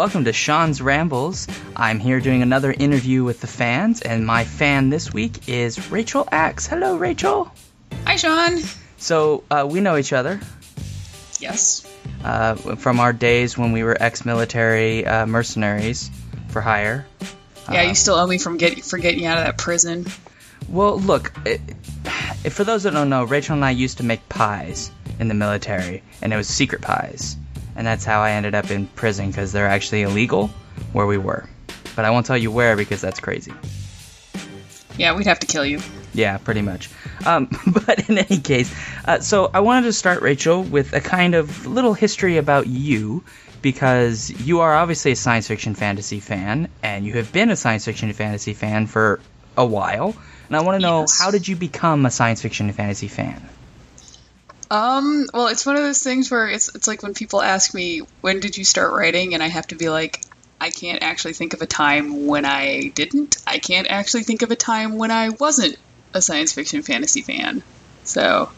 Welcome to Sean's Rambles. I'm here doing another interview with the fans, and my fan this week is Rachel Acks. Hello, Rachel. Hi, Sean. So, uh, we know each other Yes. uh, from our days when we were ex military uh, mercenaries for hire. Yeah, Uh, you still owe me from get for getting you out of that prison. Well, look, it- for those that don't know, Rachel and I used to make pies in the military, and it was secret pies. And that's how I ended up in prison because they're actually illegal where we were. But I won't tell you where because that's crazy. Yeah, we'd have to kill you. Yeah, pretty much. Um, but in any case, uh, so I wanted to start, Rachel, with a kind of little history about you because you are obviously a science fiction fantasy fan, and you have been a science fiction fantasy fan for a while. And I want to know Yes. how did you become a science fiction fantasy fan? Um, well, it's one of those things where it's it's like when people ask me when did you start writing, and I have to be like, I can't actually think of a time when I didn't. I can't actually think of a time when I wasn't a science fiction fantasy fan. So,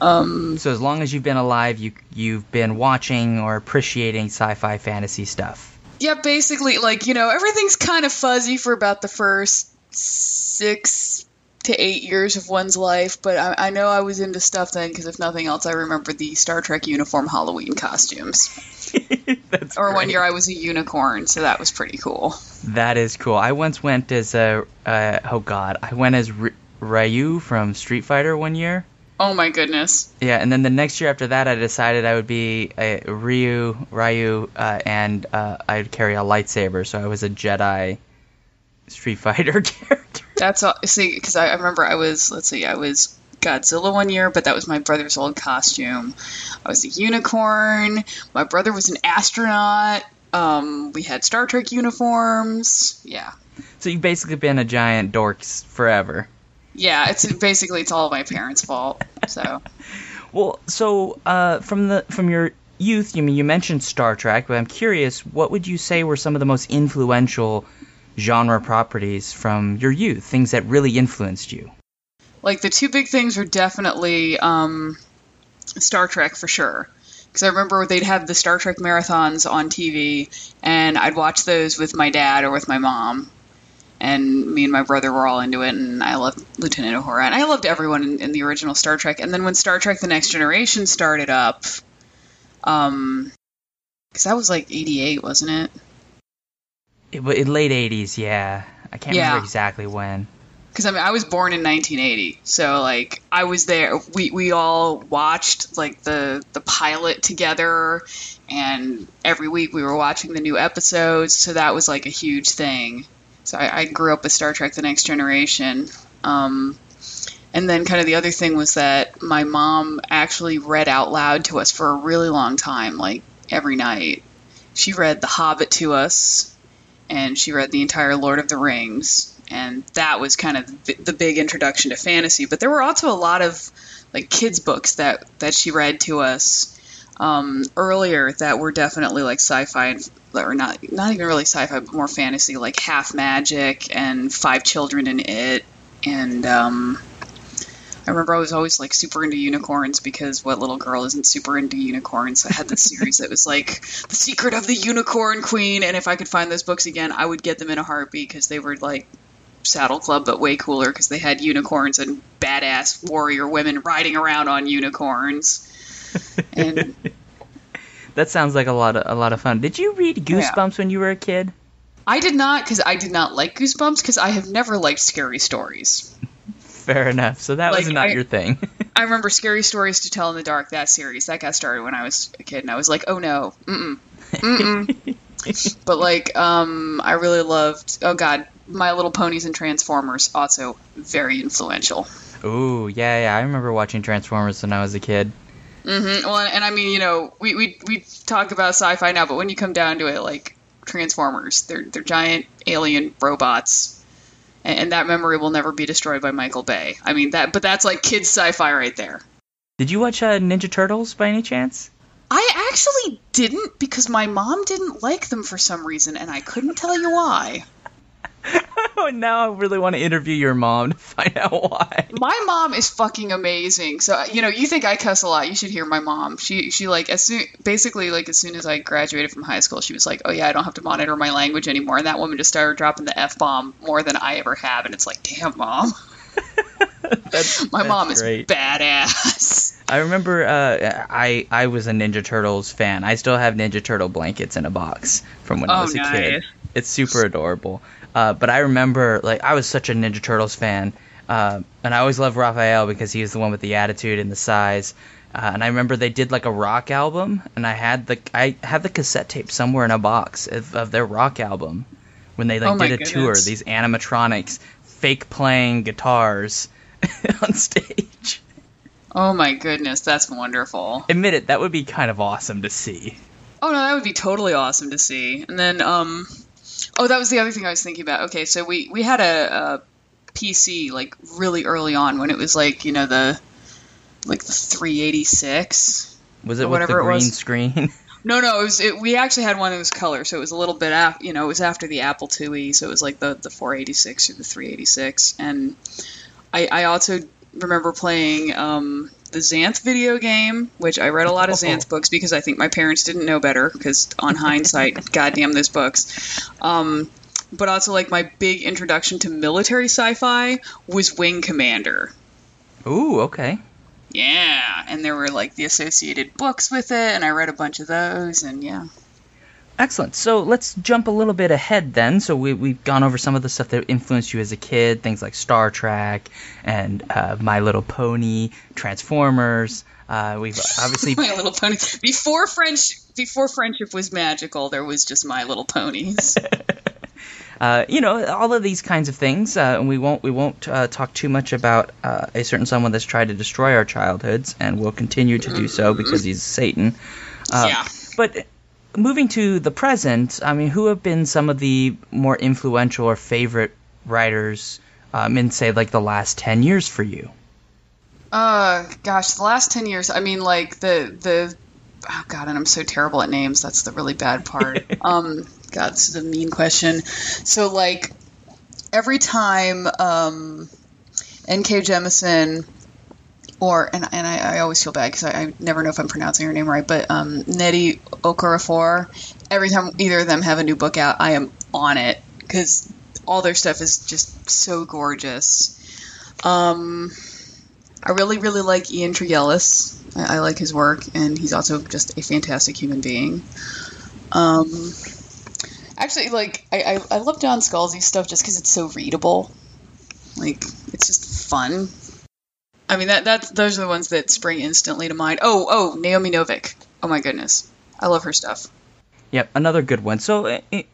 um, So as long as you've been alive, you you've been watching or appreciating sci-fi fantasy stuff. yeah, basically, like you know, everything's kind of fuzzy for about the first six to eight years of one's life, but I, I know I was into stuff then because if nothing else, I remember the Star Trek uniform Halloween costumes. That's Or one year I was a unicorn, so that was pretty cool. That is cool. I once went as a uh, oh god, I went as R- Ryu from Street Fighter one year. Oh my goodness. Yeah, and then the next year after that, I decided I would be a Ryu, Ryu, uh, and uh, I'd carry a lightsaber. So I was a Jedi Street Fighter character. That's all. See, because I, I remember I was, let's see, I was Godzilla one year, but that was my brother's old costume. I was a unicorn. My brother was an astronaut. Um, we had Star Trek uniforms. Yeah. So you've basically been a giant dorks forever. Yeah, it's basically it's all my parents' fault. So Well, so uh, from the from your youth, you mean you mentioned Star Trek, but I'm curious, what would you say were some of the most influential genre properties from your youth? Things that really influenced you. like the two big things were definitely um, Star Trek for sure. Because I remember they'd have the Star Trek marathons on TV, and I'd watch those with my dad or with my mom. And me and my brother were all into it, and I loved Lieutenant Uhura, and I loved everyone in, in the original Star Trek. And then when Star Trek: The Next Generation started up, um, because that was like '88, wasn't it? It, in late '80s, yeah. I can't Yeah. remember exactly when. because I mean I was born in 1980, so like I was there. We we all watched like the the pilot together, and every week we were watching the new episodes. So that was like a huge thing. So I, I grew up with Star Trek: The Next Generation. Um, and then kind of the other thing was that my mom actually read out loud to us for a really long time, like every night. She read The Hobbit to us, and she read the entire Lord of the Rings, and that was kind of the, big introduction to fantasy. But there were also a lot of like kids books that that she read to us um, earlier that were definitely like sci-fi and were not not even really sci-fi but more fantasy, like Half Magic and Five Children in It, and um, I remember I was always like super into unicorns because what little girl isn't super into unicorns? I had this series that was like The Secret of the Unicorn Queen, and if I could find those books again, I would get them in a heartbeat because they were like Saddle Club but way cooler because they had unicorns and badass warrior women riding around on unicorns. And That sounds like a lot of a lot of fun. Did you read oh, Goosebumps when you were a kid? I did not because I did not like Goosebumps because I have never liked scary stories. Fair enough. So that was not I- your thing. I remember Scary Stories to Tell in the Dark, that series. That got started when I was a kid, and I was like, oh no, mm-mm, mm-mm. but, like, um, I really loved, oh god, My Little Ponies and Transformers, also very influential. Ooh, yeah, yeah. I remember watching Transformers when I was a kid. hmm Well, and, and I mean, you know, we, we, we talk about sci-fi now, but when you come down to it, like, Transformers, they're, they're giant alien robots. And, and that memory will never be destroyed by Michael Bay. I mean that, but that's like kids sci-fi right there. Did you watch uh, Ninja Turtles by any chance? I actually didn't because my mom didn't like them for some reason, and I couldn't tell you why. Now, now I really want to interview your mom to find out why. My mom is fucking amazing. So you know, you think I cuss a lot? You should hear my mom. She she like as soon basically like as soon as I graduated from high school, she was like, oh yeah, I don't have to monitor my language anymore. And that woman just started dropping the f bomb more than I ever have, and it's like, damn, mom. That's, My that's mom great. is badass. I remember uh, I I was a Ninja Turtles fan. I still have Ninja Turtle blankets in a box from when I Oh, was a kid. It's super adorable. Uh, but I remember like I was such a Ninja Turtles fan, uh, and I always loved Raphael because he was the one with the attitude and the size. Uh, and I remember they did like a rock album, and I had the I had the cassette tape somewhere in a box of, of their rock album when they like Oh did a tour. These animatronics, fake playing guitars on stage. Oh my goodness, that's wonderful. Admit it, that would be kind of awesome to see. Oh no, that would be totally awesome to see. And then, um, oh, that was the other thing I was thinking about. Okay, so we we had a, a PC like really early on when it was like you know the like the 386. Was it Or with the whatever it green was. screen? No, no, it was. It, we actually had one that was color, so it was a little bit af- You know, it was after the Apple IIe, so it was like the the 486 or the 386. And I, I also remember playing um, the Xanth video game, which I read a lot of Xanth books because I think my parents didn't know better. Because on hindsight, goddamn those books. Um, but also, like my big introduction to military sci-fi was Wing Commander. Ooh, okay. Yeah, and there were like the associated books with it, and I read a bunch of those, and yeah. Excellent. So let's jump a little bit ahead then. So we, we've gone over some of the stuff that influenced you as a kid, things like Star Trek and uh, My Little Pony, Transformers. Uh, we've obviously My Little Pony. Before French, before friendship was magical, there was just My Little Ponies. uh, you know all of these kinds of things. Uh, and we won't we won't uh, talk too much about uh, a certain someone that's tried to destroy our childhoods, and will continue to do so because he's Satan. Uh, yeah. But moving to the present, I mean, who have been some of the more influential or favorite writers um, in, say, like the last 10 years for you? Uh, gosh, the last ten years. I mean, like the the. Oh God, and I'm so terrible at names. That's the really bad part. um, God, this is a mean question. So, like, every time um, N.K. Jemisin or and and I, I always feel bad because I, I never know if I'm pronouncing her name right, but um, Nnedi Okorafor. Every time either of them have a new book out, I am on it because all their stuff is just so gorgeous. Um, I really, really like Ian Tregillis. I, I like his work, and he's also just a fantastic human being. Um, actually, like I, I, I love John Scalzi's stuff just because it's so readable. Like it's just fun. I mean that that's those are the ones that spring instantly to mind. Oh, oh, Naomi Novik. Oh my goodness, I love her stuff. Yep, another good one. So, i- i-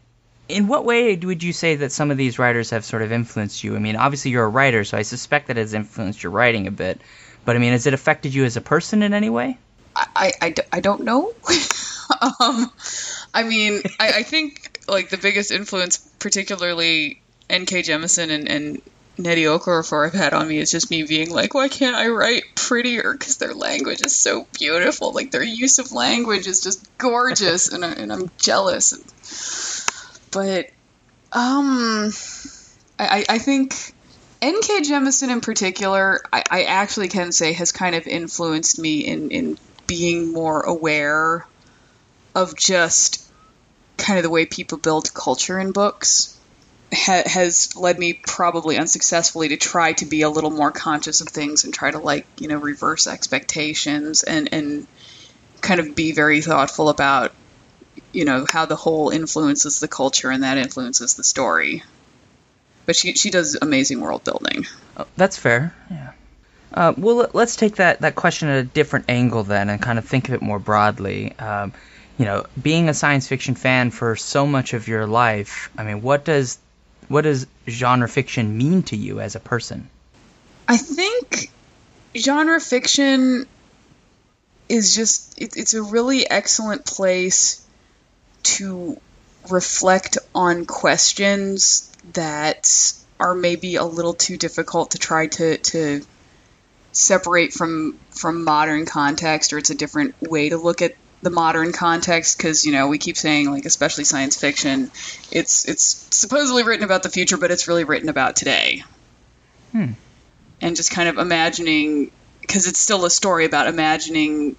in what way would you say that some of these writers have sort of influenced you? I mean, obviously you're a writer, so I suspect that it has influenced your writing a bit. But I mean, has it affected you as a person in any way? I I don't know. um, I mean, I, I think like the biggest influence, particularly N.K. Jemisin and, and Nnedi Okorafor have had on me is just me being like, why can't I write prettier? Because their language is so beautiful. Like their use of language is just gorgeous, and, I, and I'm jealous. But um, I, I I think N.K. Jemisin in particular, I, I actually can say has kind of influenced me in, in being more aware of just kind of the way people build culture in books. Ha- has led me probably unsuccessfully to try to be a little more conscious of things and try to like you know reverse expectations and and kind of be very thoughtful about you know how the whole influences the culture and that influences the story but she she does amazing world building Oh, that's fair. Yeah. Uh, well, let- let's take that, that question at a different angle then, and kind of think of it more broadly. Um, you know, being a science fiction fan for so much of your life, I mean, what does what does genre fiction mean to you as a person? I think genre fiction is just it, it's a really excellent place to reflect on questions that are maybe a little too difficult to try to to separate from from modern context or it's a different way to look at the modern context because you know we keep saying like especially science fiction it's it's supposedly written about the future but it's really written about today Hmm. and just kind of imagining because it's still a story about imagining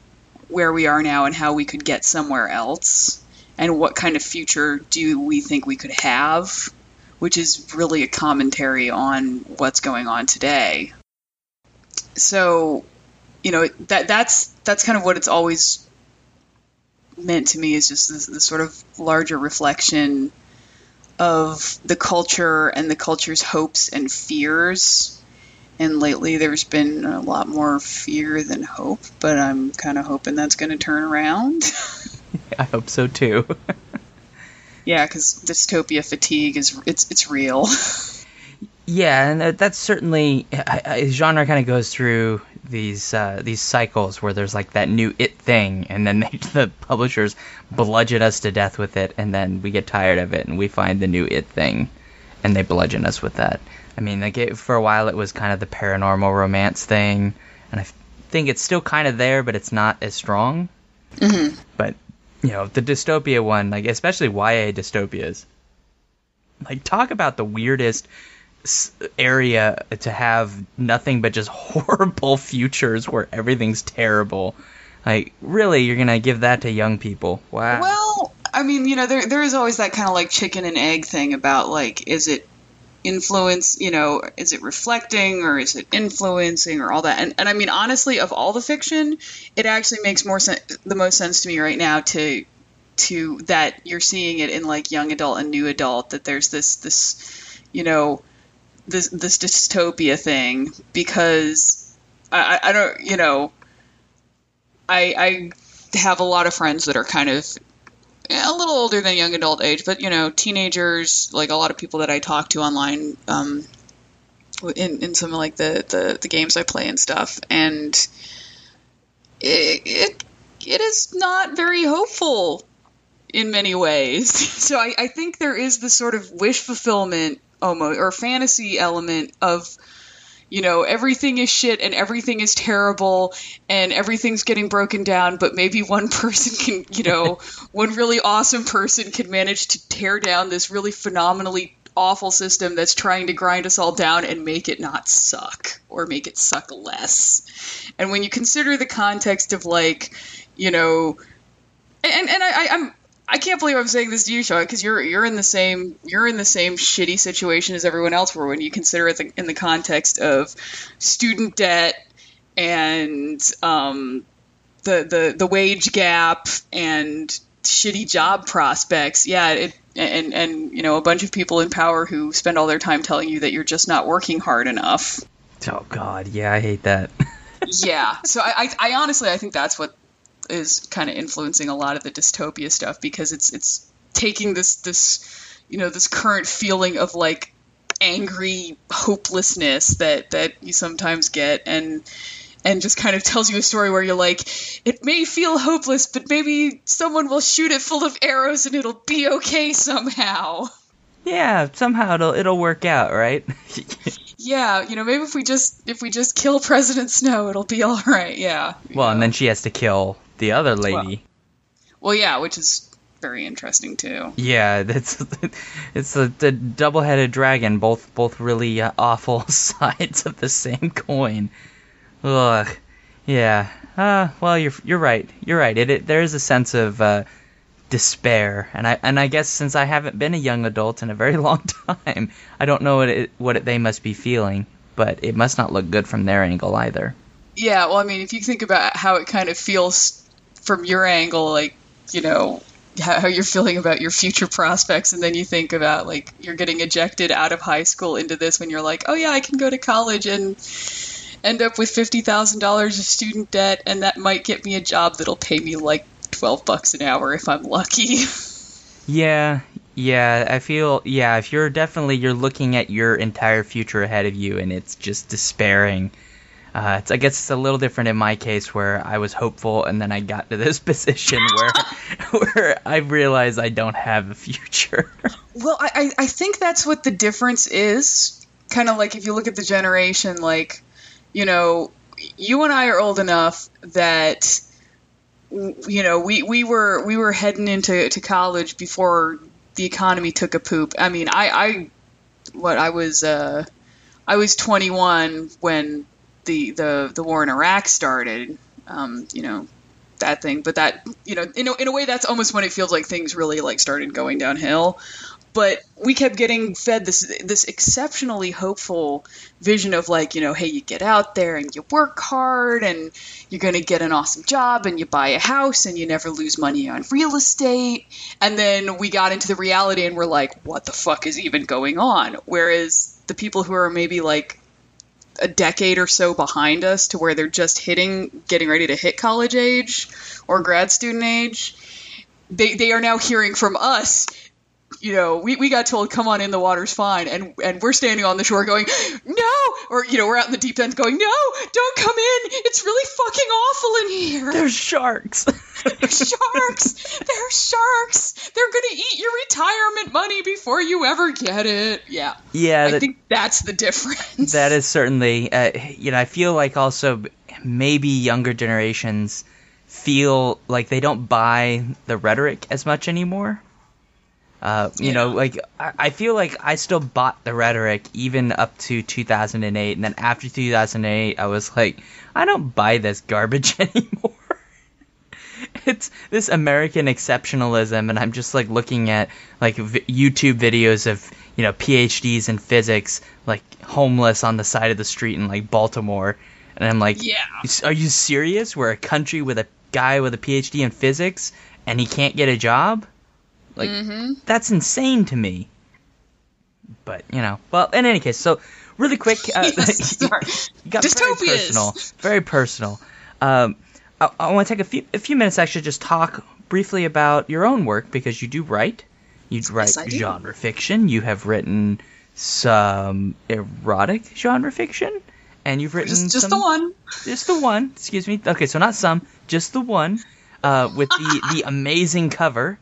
where we are now and how we could get somewhere else and what kind of future do we think we could have which is really a commentary on what's going on today so you know that that's that's kind of what it's always meant to me is just this, this sort of larger reflection of the culture and the culture's hopes and fears. And lately there's been a lot more fear than hope but i'm kind of hoping that's going to turn around. I hope so too. yeah because dystopia fatigue is it's it's real yeah, and that's certainly genre kind of goes through these uh, these cycles where there's like that new it thing, and then they, the publishers bludgeon us to death with it, and then we get tired of it, and we find the new it thing, and they bludgeon us with that. I mean, like it, for a while it was kind of the paranormal romance thing, and I think it's still kind of there, but it's not as strong. Mhm. But you know, the dystopia one, like especially YA dystopias, like talk about the weirdest area to have nothing but just horrible futures where everything's terrible. Like, really, you're gonna give that to young people? Wow. Well, I mean, you know, there there is always that kind of like chicken and egg thing about like, is it influence? You know, is it reflecting or is it influencing or all that? And and I mean, honestly, of all the fiction, it actually makes more sense, the most sense to me right now to to that you're seeing it in like young adult and new adult that there's this this you know this this dystopia thing because I, I don't you know I I have a lot of friends that are kind of a little older than young adult age, but you know, teenagers, like a lot of people that I talk to online, um, in in some of like the, the the games I play and stuff, and it it, it is not very hopeful in many ways. so I, I think there is this sort of wish fulfillment Um, almost or fantasy element of you know everything is shit and everything is terrible and everything's getting broken down but maybe one person can you know one really awesome person can manage to tear down this really phenomenally awful system that's trying to grind us all down and make it not suck or make it suck less. And when you consider the context of like you know and and I, I I'm I can't believe I'm saying this to you, Sean, because you're you're in the same you're in the same shitty situation as everyone else were when you consider it the, in the context of student debt and um, the the the wage gap and shitty job prospects. Yeah, it and and you know a bunch of people in power who spend all their time telling you that you're just not working hard enough. oh God, yeah, I hate that. yeah. So I, I, I honestly I think that's what is kind of influencing a lot of the dystopia stuff because it's it's taking this this you know this current feeling of like angry hopelessness that that you sometimes get and and just kind of tells you a story where you're like it may feel hopeless but maybe someone will shoot it full of arrows and it'll be okay somehow. Yeah, somehow it'll it'll work out, right? yeah you know maybe if we just if we just kill president snow it'll be all right yeah. Well, and then she has to kill the other lady. well yeah which is very interesting too Yeah, that's it's a, the double-headed dragon, both both really uh, awful sides of the same coin. Ugh. Yeah. Uh, well, you're you're right. You're right. It, it there is a sense of uh, despair, and I and I guess since I haven't been a young adult in a very long time, I don't know what it, what it, they must be feeling, but it must not look good from their angle either. Yeah, well, I mean, if you think about how it kind of feels from your angle, like, you know, how, you're feeling about your future prospects, and then you think about, like, you're getting ejected out of high school into this when you're like, oh, yeah, I can go to college and end up with $50,000 of student debt, and that might get me a job that'll pay me, like, 12 bucks an hour if I'm lucky. Yeah, yeah, I feel yeah, if you're definitely you're looking at your entire future ahead of you and it's just despairing. Uh, it's, I guess it's a little different in my case where I was hopeful and then I got to this position where where I realize I don't have a future. Well, I, I think that's what the difference is. Kind of like if you look at the generation, like, you know, you and I are old enough that you know, we, we were we were heading into to college before the economy took a poop. I mean, I, I what I was uh, I was 21 when the the the war in Iraq started. Um, you know that thing, but that you know in a, in a way that's almost when it feels like things really like started going downhill but we kept getting fed this this exceptionally hopeful vision of like you know hey you get out there and you work hard and you're going to get an awesome job and you buy a house and you never lose money on real estate and then we got into the reality and we're like what the fuck is even going on whereas the people who are maybe like a decade or so behind us to where they're just hitting getting ready to hit college age or grad student age they, they are now hearing from us you know, we, we got told, come on in, the water's fine. And, and we're standing on the shore going, no! Or, you know, we're out in the deep end going, no, don't come in. It's really fucking awful in here. There's sharks. There's sharks. There's sharks. They're going to eat your retirement money before you ever get it. Yeah. Yeah. I think that's the difference. That is certainly, uh, you know, I feel like also maybe younger generations feel like they don't buy the rhetoric as much anymore. Uh, you yeah. know, like I, I, feel like I still bought the rhetoric even up to 2008, and then after 2008, I was like, I don't buy this garbage anymore. it's this American exceptionalism, and I'm just like looking at like v- YouTube videos of you know PhDs in physics, like homeless on the side of the street in like Baltimore, and I'm like, yeah, are you serious? We're a country with a guy with a PhD in physics, and he can't get a job. Like mm-hmm. that's insane to me. But you know, well, in any case, so really quick, uh, yes, got very personal, very personal. Um, I, I want to take a few a few minutes actually just talk briefly about your own work because you do write. You write yes, genre fiction. You have written some erotic genre fiction, and you've written just, just some, the one. Just the one. Excuse me. Okay, so not some, just the one, uh, with the the amazing cover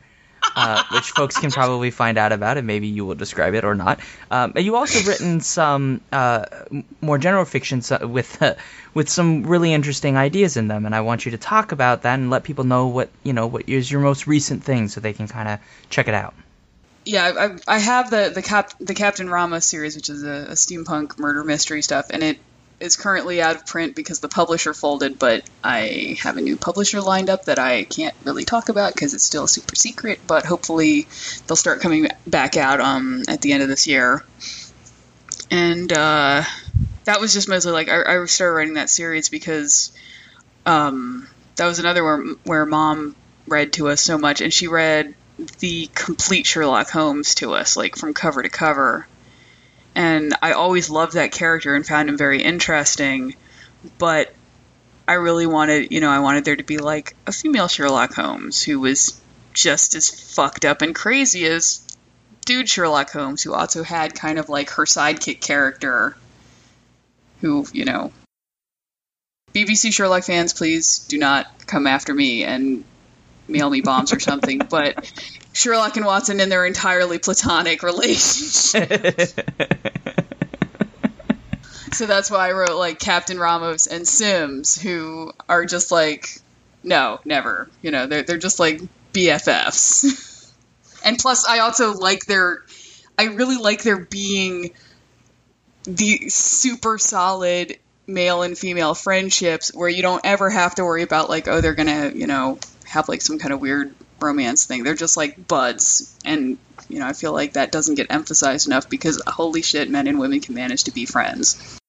uh, which folks can probably find out about, and maybe you will describe it or not. Um, you also written some uh, more general fictions uh, with uh, with some really interesting ideas in them, and I want you to talk about that and let people know what you know what is your most recent thing, so they can kind of check it out. Yeah, I, I have the the Cap the Captain Ramos series, which is a, a steampunk murder mystery stuff, and it is currently out of print because the publisher folded, but I have a new publisher lined up that I can't really talk about because it's still super secret, but hopefully they'll start coming back out um, at the end of this year. And uh, that was just mostly like I, I started writing that series because um, that was another where, where mom read to us so much, and she read the complete Sherlock Holmes to us, like from cover to cover and I always loved that character and found him very interesting. But I really wanted, you know, I wanted there to be like a female Sherlock Holmes who was just as fucked up and crazy as dude Sherlock Holmes, who also had kind of like her sidekick character, who, you know, BBC Sherlock fans, please do not come after me and mail me bombs or something. But Sherlock and Watson in their entirely platonic relationship. so that's why I wrote like Captain Ramos and Sims, who are just like, no, never. You know, they're they're just like BFFs. and plus, I also like their, I really like their being the super solid male and female friendships where you don't ever have to worry about like, oh, they're gonna, you know, have like some kind of weird romance thing. They're just like buds, and you know I feel like that doesn't get emphasized enough because holy shit, men and women can manage to be friends.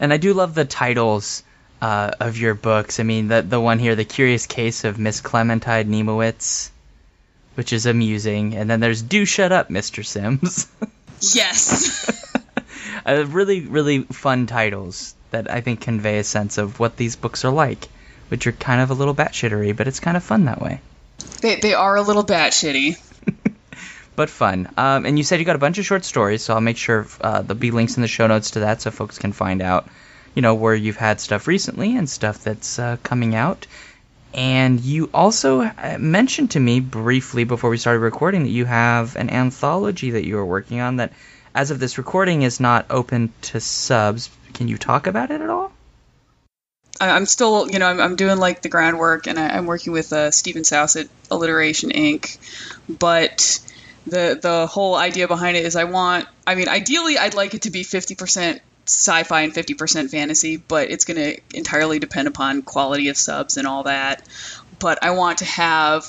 And I do love the titles uh, of your books. I mean, the the one here, "The Curious Case of Miss Clementine Neimowitz," which is amusing, and then there's "Do Shut Up, Mr. Sims." yes. uh, really, really fun titles that I think convey a sense of what these books are like, which are kind of a little batshittery, but it's kind of fun that way. They they are a little batshitty. but fun. Um, and you said you got a bunch of short stories, so I'll make sure uh, there'll be links in the show notes to that, so folks can find out, you know, where you've had stuff recently and stuff that's uh, coming out. And you also uh, mentioned to me briefly before we started recording that you have an anthology that you are working on that, as of this recording, is not open to subs. Can you talk about it at all? I'm still, you know, I'm, I'm doing like the groundwork, and I, am working with uh, Steven Saus at Alliteration Ink. But the the whole idea behind it is, I want, I mean, ideally, I'd like it to be 50% sci-fi and 50% fantasy, but it's going to entirely depend upon quality of subs and all that. But I want to have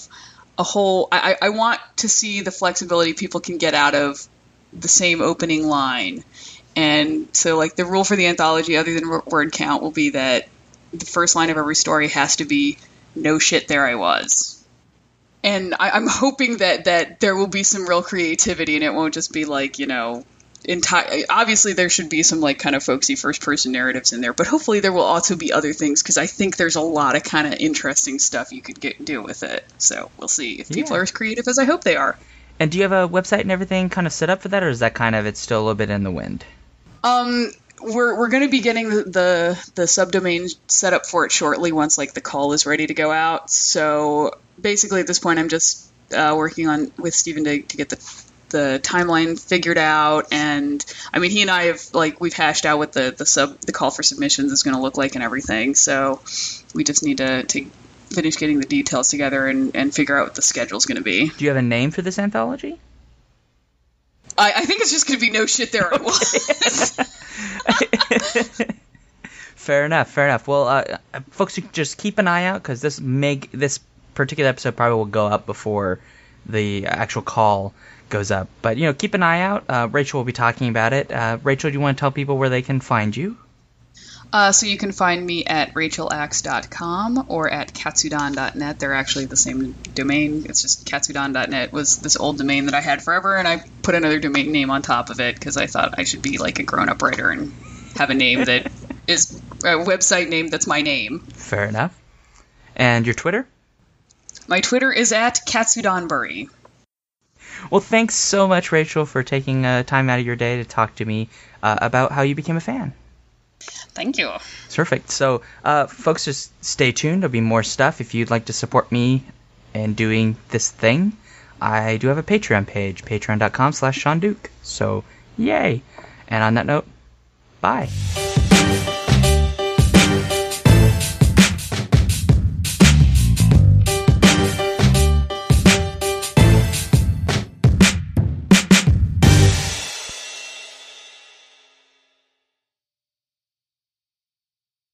a whole, I, I want to see the flexibility people can get out of the same opening line. And so, like, the rule for the anthology, other than word count, will be that the first line of every story has to be "No shit, there I was." And I, am hoping that that there will be some real creativity, and it won't just be like you know, entire. Obviously, there should be some like kind of folksy first person narratives in there, but hopefully there will also be other things because I think there's a lot of kind of interesting stuff you could get do with it. So we'll see if people yeah. are as creative as I hope they are. And do you have a website and everything kind of set up for that, or is that kind of it's still a little bit in the wind? Um, we're we're going to be getting the, the the subdomain set up for it shortly once like the call is ready to go out. So basically, at this point, I'm just uh, working on with Steven to, to get the the timeline figured out and i mean he and i have like we've hashed out what the the sub the call for submissions is going to look like and everything so we just need to, to finish getting the details together and, and figure out what the schedule is going to be. Do you have a name for this anthology? I, I think it's just going to be no shit there it was. fair enough. Fair enough. Well, uh, folks, just keep an eye out because this make this particular episode probably will go up before the actual call goes up. But you know, keep an eye out. Uh, Rachel will be talking about it. Uh, Rachel, do you want to tell people where they can find you? Uh, so you can find me at rachelacks.com or at katsudon.net. They're actually the same domain. It's just katsudon.net was this old domain that I had forever, and I put another domain name on top of it because I thought I should be like a grown-up writer and have a name that is a website name that's my name. Fair enough. And your Twitter? My Twitter is at katsudonburi. Well, thanks so much, Rachel, for taking uh, time out of your day to talk to me uh, about how you became a fan. Thank you. Perfect. So, uh, folks, just stay tuned. There'll be more stuff. If you'd like to support me in doing this thing, I do have a Patreon page, patreon.com slash Sean Duke. So, yay. And on that note, bye.